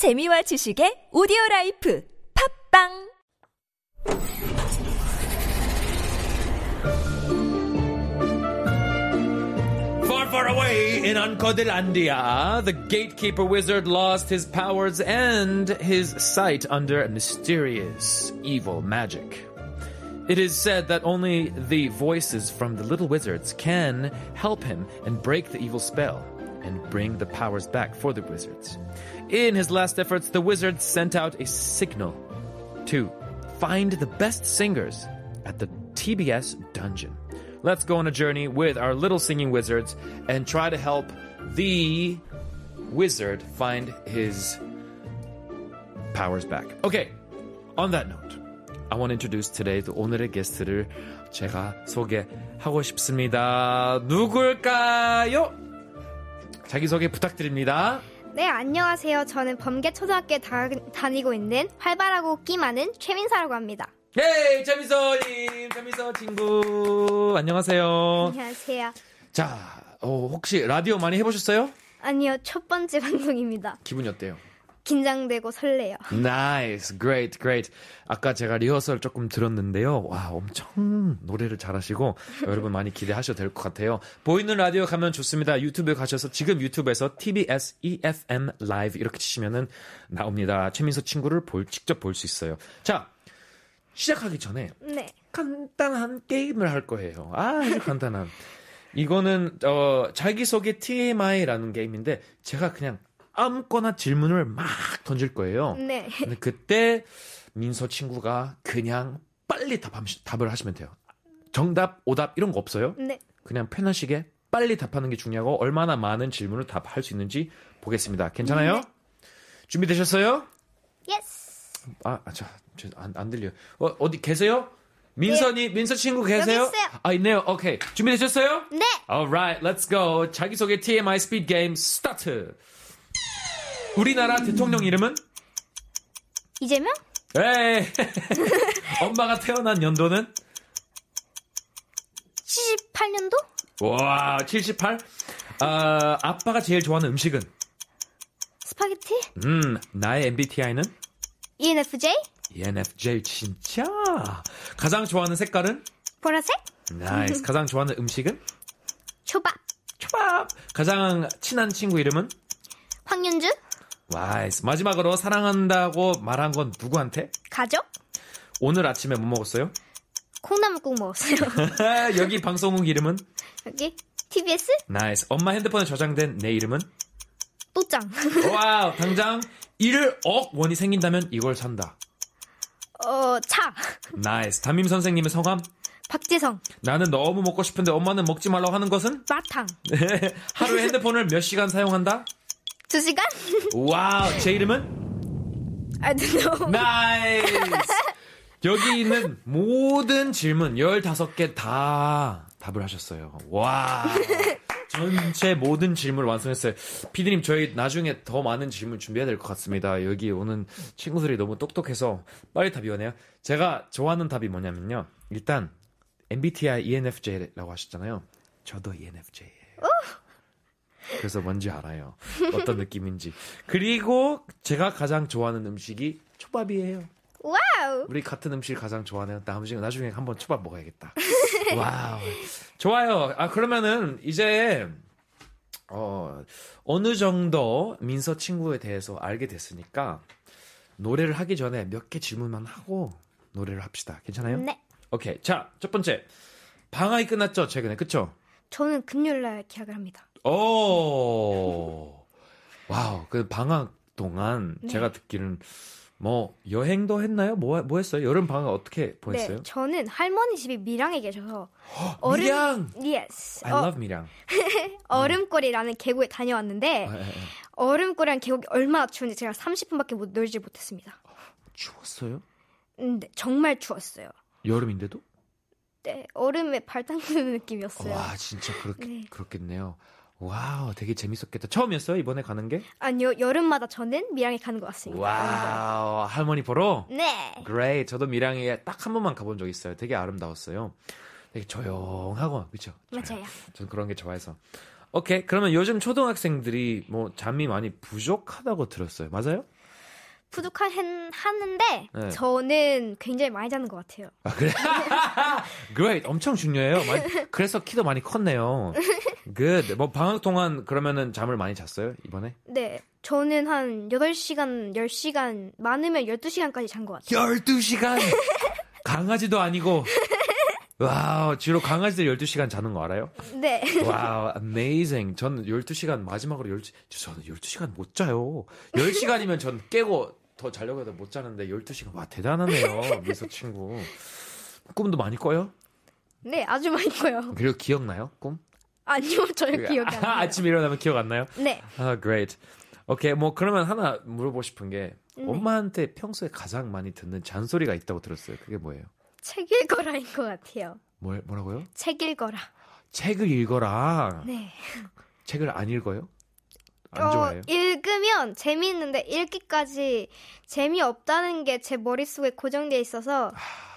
재미와 지식의 오디오 라이프 팝빵 Far, far away in Ancodelandia, the gatekeeper wizard lost his powers and his sight under mysterious evil magic. It is said that only the voices from the little wizards can help him and break the evil spell and bring the powers back for the wizards. In his last efforts, the wizard sent out a signal to find the best singers at the TBS dungeon. Let's go on a journey with our little singing wizards and try to help the wizard find his powers back. Okay, on that note, I want to introduce today the 오늘의 게스트를 제가 소개하고 싶습니다. 누굴까요? 자기소개 부탁드립니다. 네, 안녕하세요. 저는 범계초등학교에 다, 다니고 있는 활발하고 끼 많은 최민서라고 합니다. 헤이, 재미서님, 재미서 친구. 안녕하세요. 안녕하세요. 자, 어, 혹시 라디오 많이 해보셨어요? 아니요, 첫 번째 방송입니다. 기분이 어때요? 긴장되고 설레요. Nice, great, great. 아까 제가 리허설 조금 들었는데요. 와, 엄청 노래를 잘하시고 여러분 많이 기대하셔도 될 것 같아요. 보이는 라디오 가면 좋습니다. 유튜브에 가셔서 지금 유튜브에서 TBS EFM 라이브 이렇게 치시면은 나옵니다. 최민서 친구를 볼 직접 볼 수 있어요. 자, 시작하기 전에 네. 간단한 게임을 할 거예요. 아주 간단한. 이거는 어 자기소개 TMI라는 게임인데 제가 그냥 아무거나 질문을 막 던질 거예요. 네. 근데 그때 민서 친구가 그냥 빨리 답, 답을 하시면 돼요. 정답, 오답 이런 거 없어요. 네. 그냥 편하시게 빨리 답하는 게 중요하고 얼마나 많은 질문을 답할 수 있는지 보겠습니다. 괜찮아요? 네. 준비되셨어요? Yes. 아, 아, 저, 저, 안, 안 들려요. 어, 어디 계세요? 민서니, 민서 친구 계세요? 여기 있어요. 아, 있네요. 오케이. 준비되셨어요? 네. Alright, let's go. 자기소개 TMI 스피드 게임 스타트. 우리나라 대통령 이름은? 이재명? 에이. 엄마가 태어난 연도는? 78년도? 와, 78. 아, 아빠가 제일 좋아하는 음식은? 스파게티? 음, 나의 MBTI는? ENFJ? ENFJ 진짜. 가장 좋아하는 색깔은? 보라색? Nice. 가장 좋아하는 음식은? 초밥? 초밥. 가장 친한 친구 이름은? 황윤주? Nice. 마지막으로 사랑한다고 말한 건 누구한테? 가족? 오늘 아침에 뭐 먹었어요? 콩나물국 먹었어요. 여기 방송국 이름은? 여기 TBS? Nice. 엄마 핸드폰에 저장된 내 이름은? 또짱. Wow. 당장 1억 원이 생긴다면 이걸 산다. 어, 차. Nice. 담임 선생님의 성함? 박재성. 나는 너무 먹고 싶은데 엄마는 먹지 말라고 하는 것은? 마탕. 하루에 핸드폰을 몇 시간 사용한다? 두 시간? Wow. 제 이름은? I don't know. Nice. 여기 있는 모든 질문 15개 다 답을 하셨어요. 와. 전체 모든 질문을 완성했어요. 피디님, 저희 나중에 더 많은 질문 준비해야 될 것 같습니다. 여기 오는 친구들이 너무 똑똑해서 빨리 답이 오네요. 제가 좋아하는 답이 뭐냐면요. 일단, MBTI ENFJ라고 하셨잖아요. 저도 ENFJ예요. 그래서 뭔지 알아요. 어떤 느낌인지. 그리고 제가 가장 좋아하는 음식이 초밥이에요. Wow. 우리 같은 음식 가장 좋아하는 나중에 나중에 한번 초밥 먹어야겠다. Wow. 좋아요. 아 그러면은 이제 어 어느 정도 민서 친구에 대해서 알게 됐으니까 노래를 하기 전에 몇 개 질문만 하고 노래를 합시다. 괜찮아요? 네. 오케이. 자, 첫 번째. 방학이 끝났죠, 최근에. 그쵸? 저는 금요일 날 개학을 합니다. 오. Wow. 그 방학 동안 네. 제가 듣기는 뭐 여행도 했나요? 뭐, 뭐 했어요? 여름 방학 어떻게 보냈어요? 네, 저는 할머니 집이 밀양에 계셔서 밀양! Yes. I 어, love 밀양. 얼음골이라는 계곡에 다녀왔는데 아, 아, 아. 얼음골이라는 계곡이 얼마나 추운지 제가 30분밖에 못 놀지 못했습니다. 추웠어요? 음, 네, 정말 추웠어요. 여름인데도? 네, 얼음에 발 담그는 느낌이었어요. 와, 진짜 그렇게, 네. 그렇겠네요. wow, 되게 재밌었겠다. 처음이었어요? 이번에 가는 게? 아니요, 여름마다 저는 밀양에 가는 것 같습니다. wow, 할머니 보러? 네. great. 저도 밀양에 딱 한 번만 가본 적 있어요. 되게 아름다웠어요. 되게 조용하고, 그쵸? 맞아요. 전 그런 게 좋아해서. 오케이. 그러면 요즘 초등학생들이 뭐 잠이 많이 부족하다고 들었어요. 맞아요? 부족한 하는데 네. 저는 굉장히 많이 자는 것 같아요. 아, 그래? Great. 엄청 중요해요. 많이- 그래서 키도 많이 컸네요. Good. 뭐 방학 동안 그러면은 잠을 많이 잤어요? 이번에? 네. 저는 한 8시간, 10시간, 많으면 12시간까지 잔 것 같아요. 12시간! 강아지도 아니고. wow, 주로 강아지들 12시간 자는 거 알아요? 네. 와우, amazing. 저는 12시간, 마지막으로 12, 저는 12시간 못 자요. 10시간이면 전 깨고 더 자려고 해도 못 자는데 12시간. 와, 대단하네요. 미소 친구. 꿈도 많이 꿔요? 네, 아주 많이 꿔요. 그리고 기억나요? 꿈? 아니요, 전혀 기억이 안 나요. 아침에 일어나면 기억 안 나요? 네. 아, great. 오케이, 뭐 그러면 하나 물어보고 싶은 게 네. 엄마한테 평소에 가장 많이 듣는 잔소리가 있다고 들었어요. 그게 뭐예요? 책 읽어라인 것 같아요. 뭐, 뭐라고요? 책 읽어라. 책을 읽어라. 네. 책을 안 읽어요? 안 어, 좋아해요? 읽으면 재미있는데 읽기까지 재미없다는 게 제 머릿속에 고정돼 있어서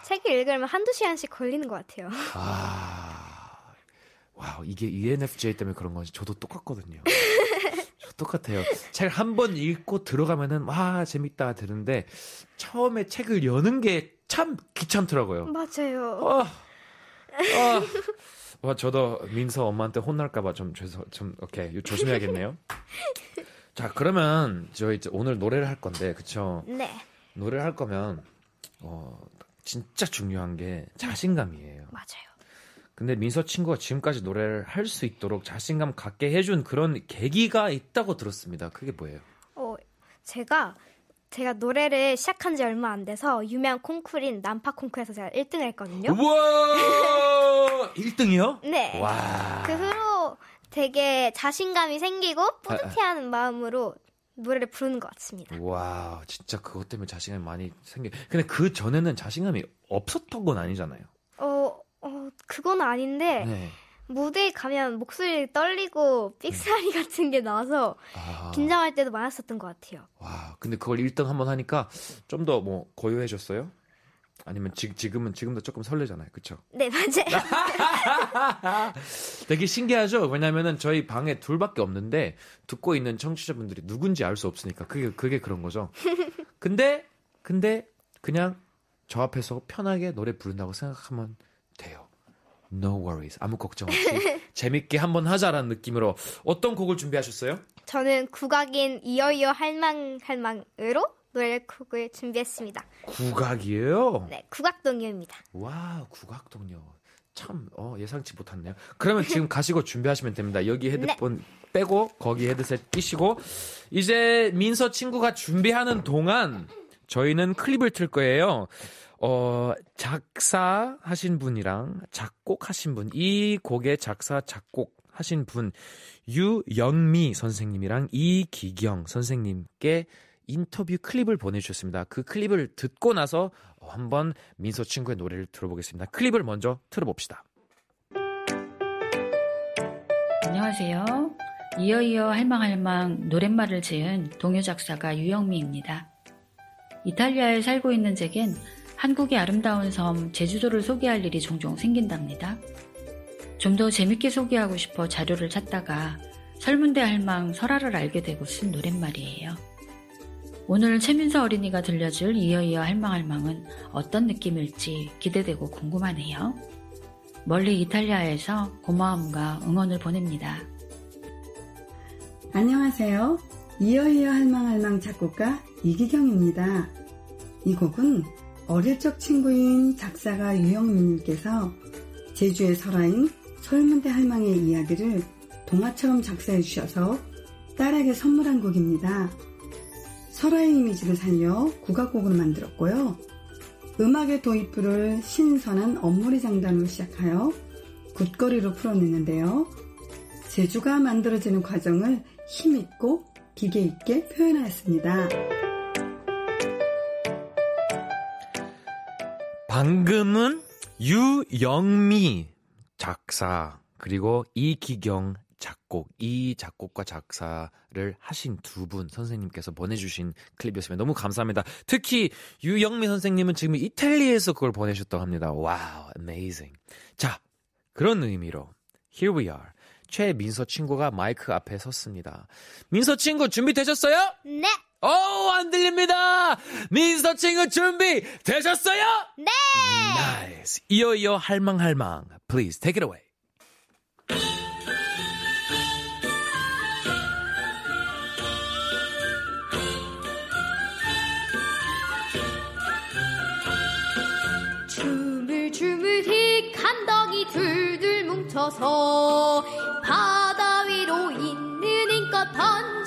책을 읽으면 한두 시간씩 걸리는 것 같아요. 아, wow, 이게 ENFJ 때문에 그런 건지 저도 똑같거든요. 저 똑같아요. 책 한 번 읽고 들어가면은 와 재밌다 되는데 처음에 책을 여는 게 참 귀찮더라고요. 맞아요. 어, 어. 와, 저도 민서 엄마한테 혼날까봐 좀 죄송, 좀 오케이 조심해야겠네요. 자, 그러면 저희 이제 오늘 노래를 할 건데, 그쵸? 네. 노래를 할 거면 어 진짜 중요한 게 자신감이에요. 맞아요. 근데 민서 친구가 지금까지 노래를 할 수 있도록 자신감 갖게 해준 그런 계기가 있다고 들었습니다. 그게 뭐예요? 어, 제가 제가 노래를 시작한 지 얼마 안 돼서 유명한 콩쿠르인 난파 콩쿠르에서 제가 1등을 했거든요. 우와! 1등이요? 네. 와. 그 후로 되게 자신감이 생기고 뿌듯해하는 마음으로 노래를 부르는 것 같습니다. 와, 진짜 그것 때문에 자신감이 많이 생겨. 근데 그 전에는 자신감이 없었던 건 아니잖아요. 그건 아닌데 네. 무대에 가면 목소리 떨리고 삑사리 같은 게 나와서 아, 긴장할 때도 많았었던 것 같아요. 와, 근데 그걸 1등 한번 하니까 좀 더 뭐 고요해졌어요? 아니면 지, 지금은 지금도 조금 설레잖아요. 그쵸? 네, 맞아요. 되게 신기하죠? 왜냐면은 저희 방에 둘밖에 없는데 듣고 있는 청취자분들이 누군지 알 수 없으니까 그게 그게 그런 거죠. 근데 근데 그냥 저 앞에서 편하게 노래 부른다고 생각하면 돼요. No worries. 아무 걱정 없이 재밌게 한번 하자라는 느낌으로 어떤 곡을 준비하셨어요? 저는 국악인 이어이어 할망 할망으로 노래 곡을 준비했습니다. 국악이에요. 네, 국악동요입니다. 와, 국악동요. 참, 어, 예상치 못했네요. 그러면 지금 가시고 준비하시면 됩니다. 여기 헤드폰 빼고, 거기 헤드셋 끼시고, 이제 민서 친구가 준비하는 동안 저희는 클립을 틀 거예요. 어, 작사 하신 분이랑 작곡 하신 분, 이 곡의 작사, 작곡 하신 분, 유영미 선생님이랑 이기경 선생님께 인터뷰 클립을 보내주셨습니다. 그 클립을 듣고 나서 한번 민서 친구의 노래를 들어보겠습니다. 클립을 먼저 틀어봅시다. 안녕하세요. 이어이어 할망할망 노랫말을 지은 동요 작사가 유영미입니다. 이탈리아에 살고 있는 제겐 한국의 아름다운 섬 제주도를 소개할 일이 종종 생긴답니다. 좀 더 재밌게 소개하고 싶어 자료를 찾다가 설문대 할망 설화를 알게 되고 쓴 노랫말이에요. 오늘 최민서 어린이가 들려줄 이어이어 할망할망은 어떤 느낌일지 기대되고 궁금하네요. 멀리 이탈리아에서 고마움과 응원을 보냅니다. 안녕하세요. 이어이어 할망할망 작곡가 이기경입니다. 이 곡은 어릴 적 친구인 작사가 유영민님께서 제주의 설화인 설문대 할망의 이야기를 동화처럼 작사해 주셔서 딸에게 선물한 곡입니다. 설화의 이미지를 살려 국악곡으로 만들었고요. 음악의 도입부를 신선한 엄무리 장단으로 시작하여 굿거리로 풀어냈는데요. 제주가 만들어지는 과정을 힘있고 기계 있게 표현하였습니다. 방금은 유영미 작사 그리고 이기경 작곡 이 작곡과 작사를 하신 두 분 선생님께서 보내주신 클립이었습니다. 너무 감사합니다. 특히 유영미 선생님은 지금 이탈리아에서 그걸 보내셨다고 합니다. wow, amazing. 자, 그런 의미로 here we are. 최민서 친구가 마이크 앞에 섰습니다. 민서 친구 준비되셨어요? 네, 오, 안 들립니다. 민서 친구 준비 되셨어요? 네! nice. 이어 이어 할망할망. Please take it away. 주물주물 흙 한 덩이 둘둘 뭉쳐서 바다 위로 있는 힘껏 던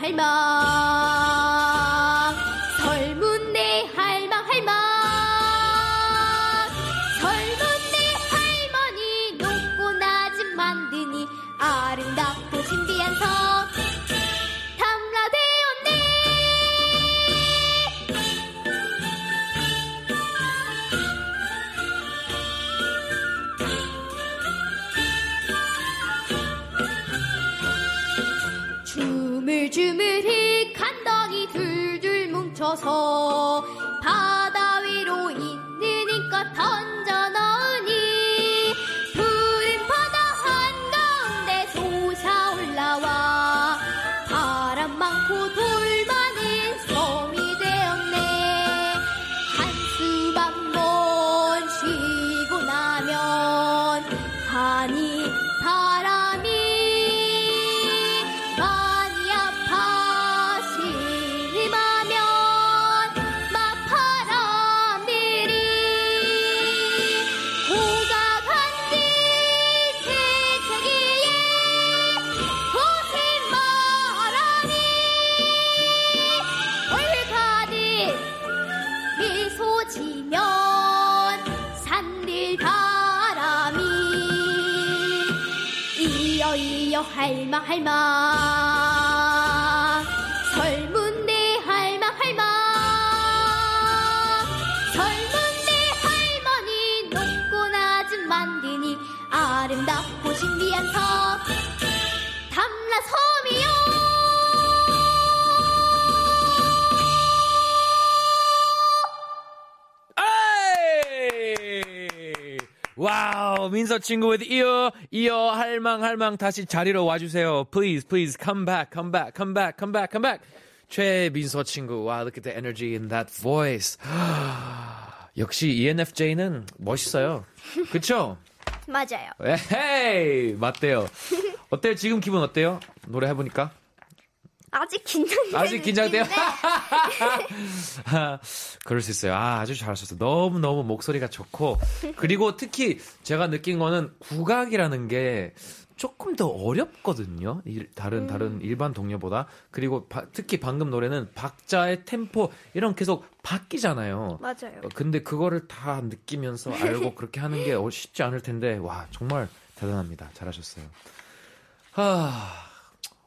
할 바다 위로 있는 인껏 던 할망 wow, 민서 친구 with 이어, 이어, 할망, 할망, 다시 자리로 와주세요. Please, please, come back, come back, come back, come back, come back. 최민서 친구, wow, look at the energy in that voice. 역시 E ENFJ는 멋있어요. 그쵸? 맞아요. 에헤이! 맞대요. 어때요? 지금 기분 어때요? 노래 해보니까? 아직 긴장돼. 아직 긴장돼요? 그럴 수 있어요. 아, 아주 잘하셨어요. 너무너무 목소리가 좋고. 그리고 특히 제가 느낀 거는 국악이라는 게 조금 더 어렵거든요. 일- 다른, 다른 일반 동요보다. 그리고 바- 특히 방금 노래는 박자의 템포, 이런 계속 바뀌잖아요. 맞아요. 어, 근데 그거를 다 느끼면서 알고 그렇게 하는 게 어, 쉽지 않을 텐데, 와, 정말 대단합니다. 잘하셨어요. 하,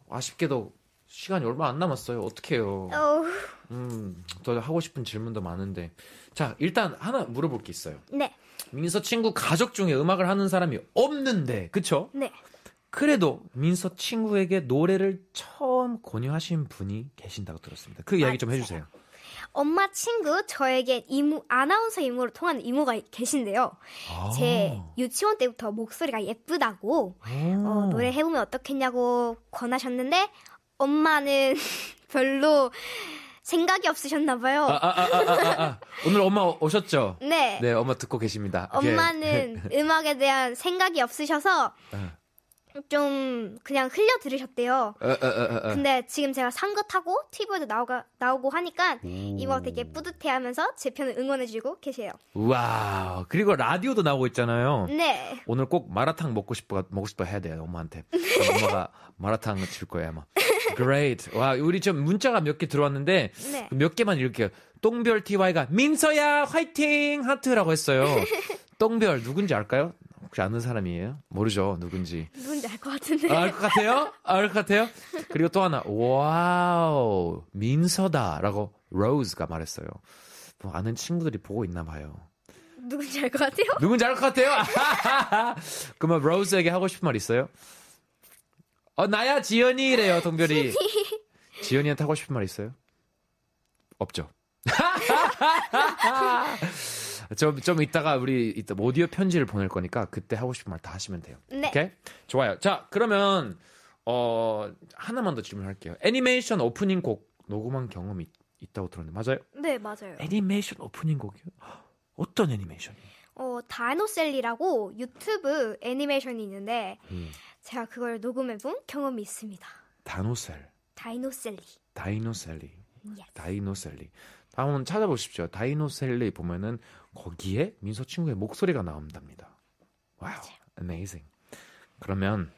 아쉽게도 시간이 얼마 안 남았어요. 어떡해요. 어우, 음, 더 하고 싶은 질문도 많은데. 자, 일단 하나 물어볼 게 있어요. 네, 민서 친구 가족 중에 음악을 하는 사람이 없는데, 그쵸? 네. 그래도 민서 친구에게 노래를 처음 권유하신 분이 계신다고 들었습니다. 그 이야기 좀. 해주세요. 엄마 친구 저에게 이모 아나운서 이모로 통하는 이모가 계신데요. 아. 제 유치원 때부터 목소리가 예쁘다고 어, 노래 해보면 어떻겠냐고 권하셨는데 엄마는 별로 생각이 없으셨나 봐요. 아, 아, 아, 아, 아, 아. 오늘 엄마 오셨죠? 네. 네, 엄마 듣고 계십니다. 예. 엄마는 음악에 대한 생각이 없으셔서 어. 좀 그냥 흘려 들으셨대요. 어, 어, 어. 근데 지금 제가 상도 타고 TV에도 나오가, 나오고 하니까 이거 되게 뿌듯해하면서 제 편을 응원해주고 계세요. wow. 그리고 라디오도 나오고 있잖아요. 네. 오늘 꼭 마라탕 먹고 싶어 먹고 싶어 해야 돼요 엄마한테 엄마가 마라탕 줄 거예요 아마 Great 와 우리 좀 문자가 몇 개 들어왔는데 네. 몇 개만 읽을게요 똥별 TY가 민서야 화이팅 하트라고 했어요 똥별 누군지 알까요? 혹시 아는 사람이에요? 모르죠 누군지 누군지 알 것 같은데. 알것 같아요? 알 것 같아요? 그리고 또 하나 wow 민서다라고 로즈가 말했어요 뭐 아는 친구들이 보고 있나 봐요 누군지 알 것 같아요? 누군지 알 것 같아요? 그러면 로즈에게 하고 싶은 말 있어요? 어, 나야 지연이래요, 동별이. 지연이한테 하고 싶은 말 있어요? 없죠. 좀, 좀 이따가 우리 이따 오디오 편지를 보낼 거니까 그때 하고 싶은 말 다 하시면 돼요. 네. 오케이? 좋아요. 자, 그러면, 어, 하나만 더 질문할게요. 애니메이션 오프닝 곡 녹음한 경험이 있다고 들었는데, 맞아요? 네, 맞아요. 애니메이션 오프닝 곡이요? 어떤 애니메이션이요? 어, 다노셀리라고 유튜브 애니메이션이 있는데 음. 제가 그걸 녹음해본 경험이 있습니다. 다노셀. 다이노셀리. 다이노셀리. Yes. 다이노셀리. 한번 찾아보십시오. 다이노셀리 보면은 거기에 민서 친구의 목소리가 나온답니다. wow, amazing. 그러면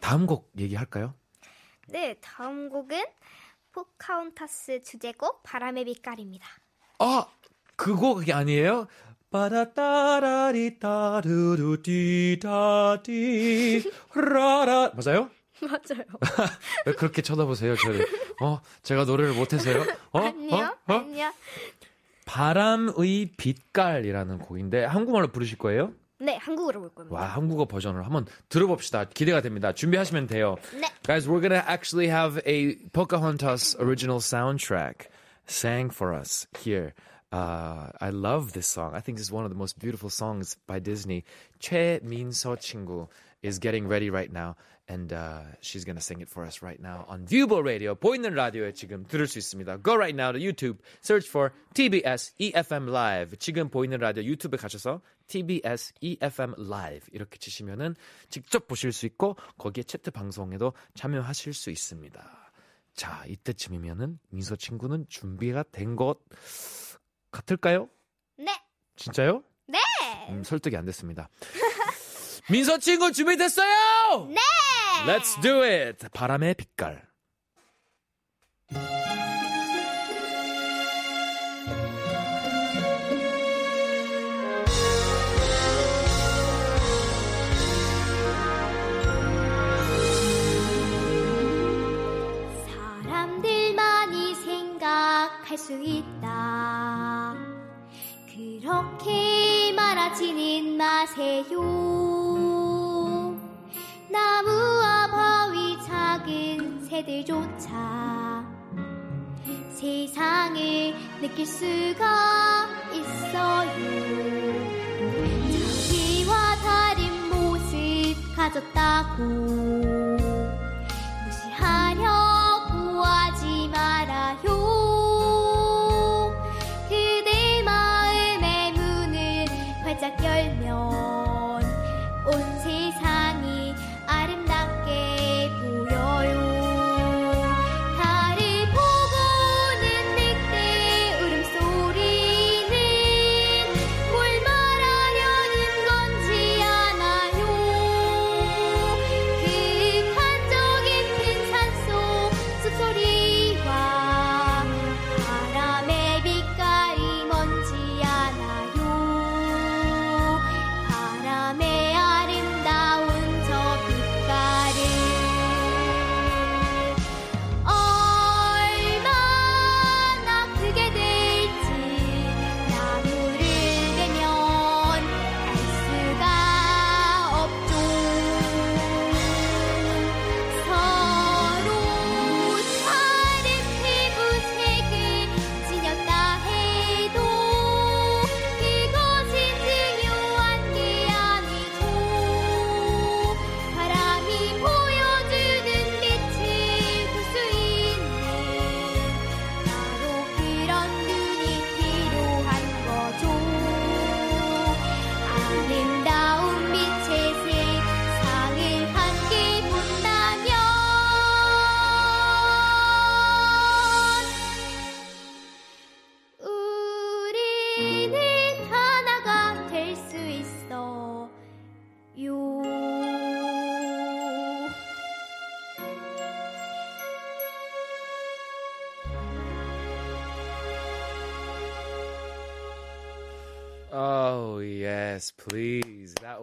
다음 곡 얘기할까요? 네, 다음 곡은 포카혼타스 주제곡 바람의 빛깔입니다. 아, 그 곡이 아니에요? 빠다따라리 따르르 디다디 라라 맞아요? 맞아요. 왜 그렇게 쳐다보세요, 저를? 어, 제가 노래를 못해서요? 어? 아니요, 어? 어? 아니요. 바람의 빛깔이라는 곡인데 한국말로 부르실 거예요? 네, 한국어로 볼 겁니다. 와, 한국어 버전을 한번 들어봅시다. 기대가 됩니다. 준비하시면 돼요. 네. Guys, we're gonna actually have a Pocahontas original soundtrack sang for us here. Uh, I love this song. I think this is one of the most beautiful songs by Disney. 최민서 친구 is getting ready right now. And uh, she's gonna sing it for us right now on Viewable Radio. 보이는 라디오에 지금 들을 수 있습니다. Go right now to YouTube, search for TBS EFM Live. 지금 보이는 라디오 유튜브에 가셔서 TBS EFM Live 이렇게 치시면은 직접 보실 수 있고 거기에 채트 방송에도 참여하실 수 있습니다. 자, 이때쯤이면은 민서 친구는 준비가 된 것 같을까요? 네. 진짜요? 네. 음, 설득이 안 됐습니다. 민서 친구 준비됐어요? 네. Let's do it. 바람의 빛깔. 사람들만이 생각할 수 있다. 그렇게 말하지는 마세요. 나무와 바위 작은 새들조차 세상을 느낄 수가 있어요. 자기와 다른 모습 가졌다고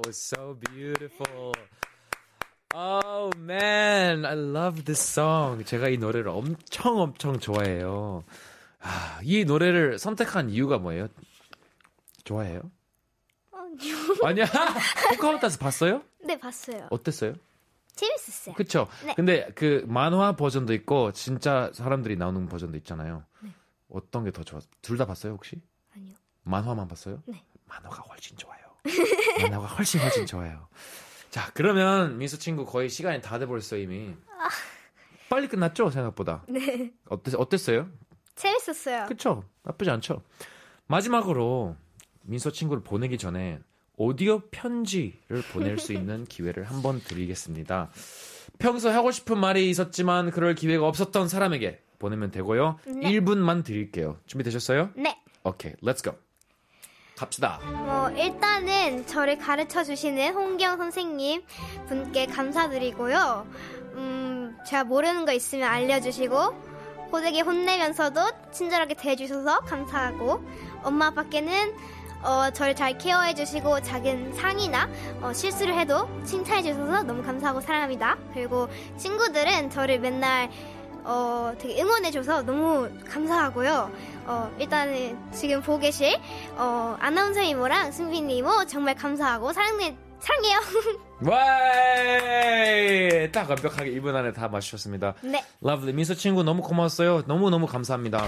was so beautiful. Oh man, I love this song. 제가 이 노래를 엄청 엄청 좋아해요. 아, 이 노래를 선택한 이유가 뭐예요? 좋아해요? 아니야. 포카혼타스 봤어요? 네, 봤어요. 어땠어요? 재밌었어요. 그쵸? 네. 근데 그 만화 버전도 있고 진짜 사람들이 나오는 버전도 있잖아요. 네. 어떤 게 더 좋았어요? 둘 다 봤어요 혹시? 아니요. 만화만 봤어요? 네. 만화가 훨씬 좋아요. 만화가 훨씬 훨씬 좋아요. 자 그러면 민서 친구 거의 시간이 다 돼버렸어요 이미. 빨리 끝났죠 생각보다. 네. 어땠, 어땠어요? 재밌었어요. 그쵸? 나쁘지 않죠? 마지막으로 민서 친구를 보내기 전에 오디오 편지를 보낼 수 있는 기회를 한번 드리겠습니다. 평소 하고 싶은 말이 있었지만 그럴 기회가 없었던 사람에게 보내면 되고요. 1분만 드릴게요. 준비되셨어요? 네. 오케이, let's go. 갑시다. 뭐 일단은 저를 가르쳐 주시는 홍경 선생님 분께 감사드리고요. 음, 제가 모르는 거 있으면 알려주시고 호되게 혼내면서도 친절하게 대해주셔서 감사하고 엄마 아빠께는 어, 저를 잘 케어해 주시고 작은 상이나 어, 실수를 해도 칭찬해 주셔서 너무 감사하고 사랑합니다. 그리고 친구들은 저를 맨날 어, 되게 응원해줘서 너무 감사하고요. 어, 일단은 지금 보고 계실 어, 아나운서 이모랑 승빈 이모 정말 감사하고 사랑해, 사랑해요. 와! 딱 완벽하게 1분 안에 다 맞추셨습니다. 네. lovely 민서 친구 너무 고마웠어요. 너무너무 감사합니다.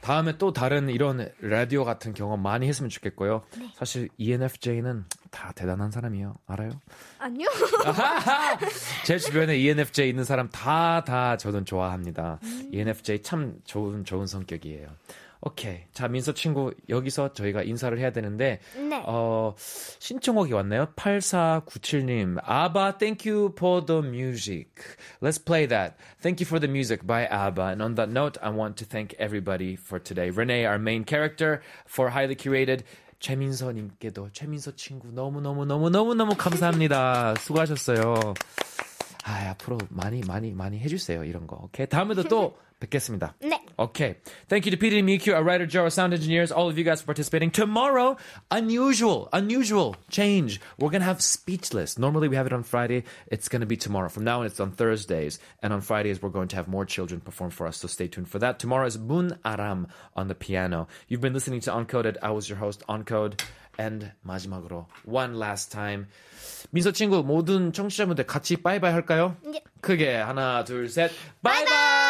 다음에 또 다른 이런 라디오 같은 경험 많이 했으면 좋겠고요. 사실 E ENFJ는 다 대단한 사람이에요. 알아요? 아니요. 제 주변에 E ENFJ 있는 사람 다, 다 저는 좋아합니다. ENFJ 참 좋은, 좋은 성격이에요. 오케이. 자, 민서 친구, 여기서 저희가 인사를 해야 되는데, 네. 어, 신청곡이 왔나요? 8497님. ABBA, thank you for the music. Let's play that. Thank you for the music by ABBA. And on that note, I want to thank everybody for today. Renee, our main character, for highly curated. 최민서님께도 최민서 친구 너무 너무 너무 너무 너무 감사합니다. 수고하셨어요. 아, 앞으로 많이, 많이, 많이 해주세요. 이런 거. 오케이. 다음에도 또 뵙겠습니다. 네. Okay. Thank you to PD and Miku, our writer, Joe, our sound engineers, all of you guys for participating. Tomorrow, unusual, unusual change. We're going to have speechless. Normally we have it on Friday. It's going to be tomorrow. From now on, it's on Thursdays. And on Fridays, we're going to have more children perform for us. So stay tuned for that. Tomorrow is Moon Aram on the piano. You've been listening to Uncoded. I was your host, Uncode. And 마지막으로, one last time. 민서 친구 모든 청취자분들 같이 바이바이 할까요? 예. 크게 하나, 둘, 셋. 바이바이!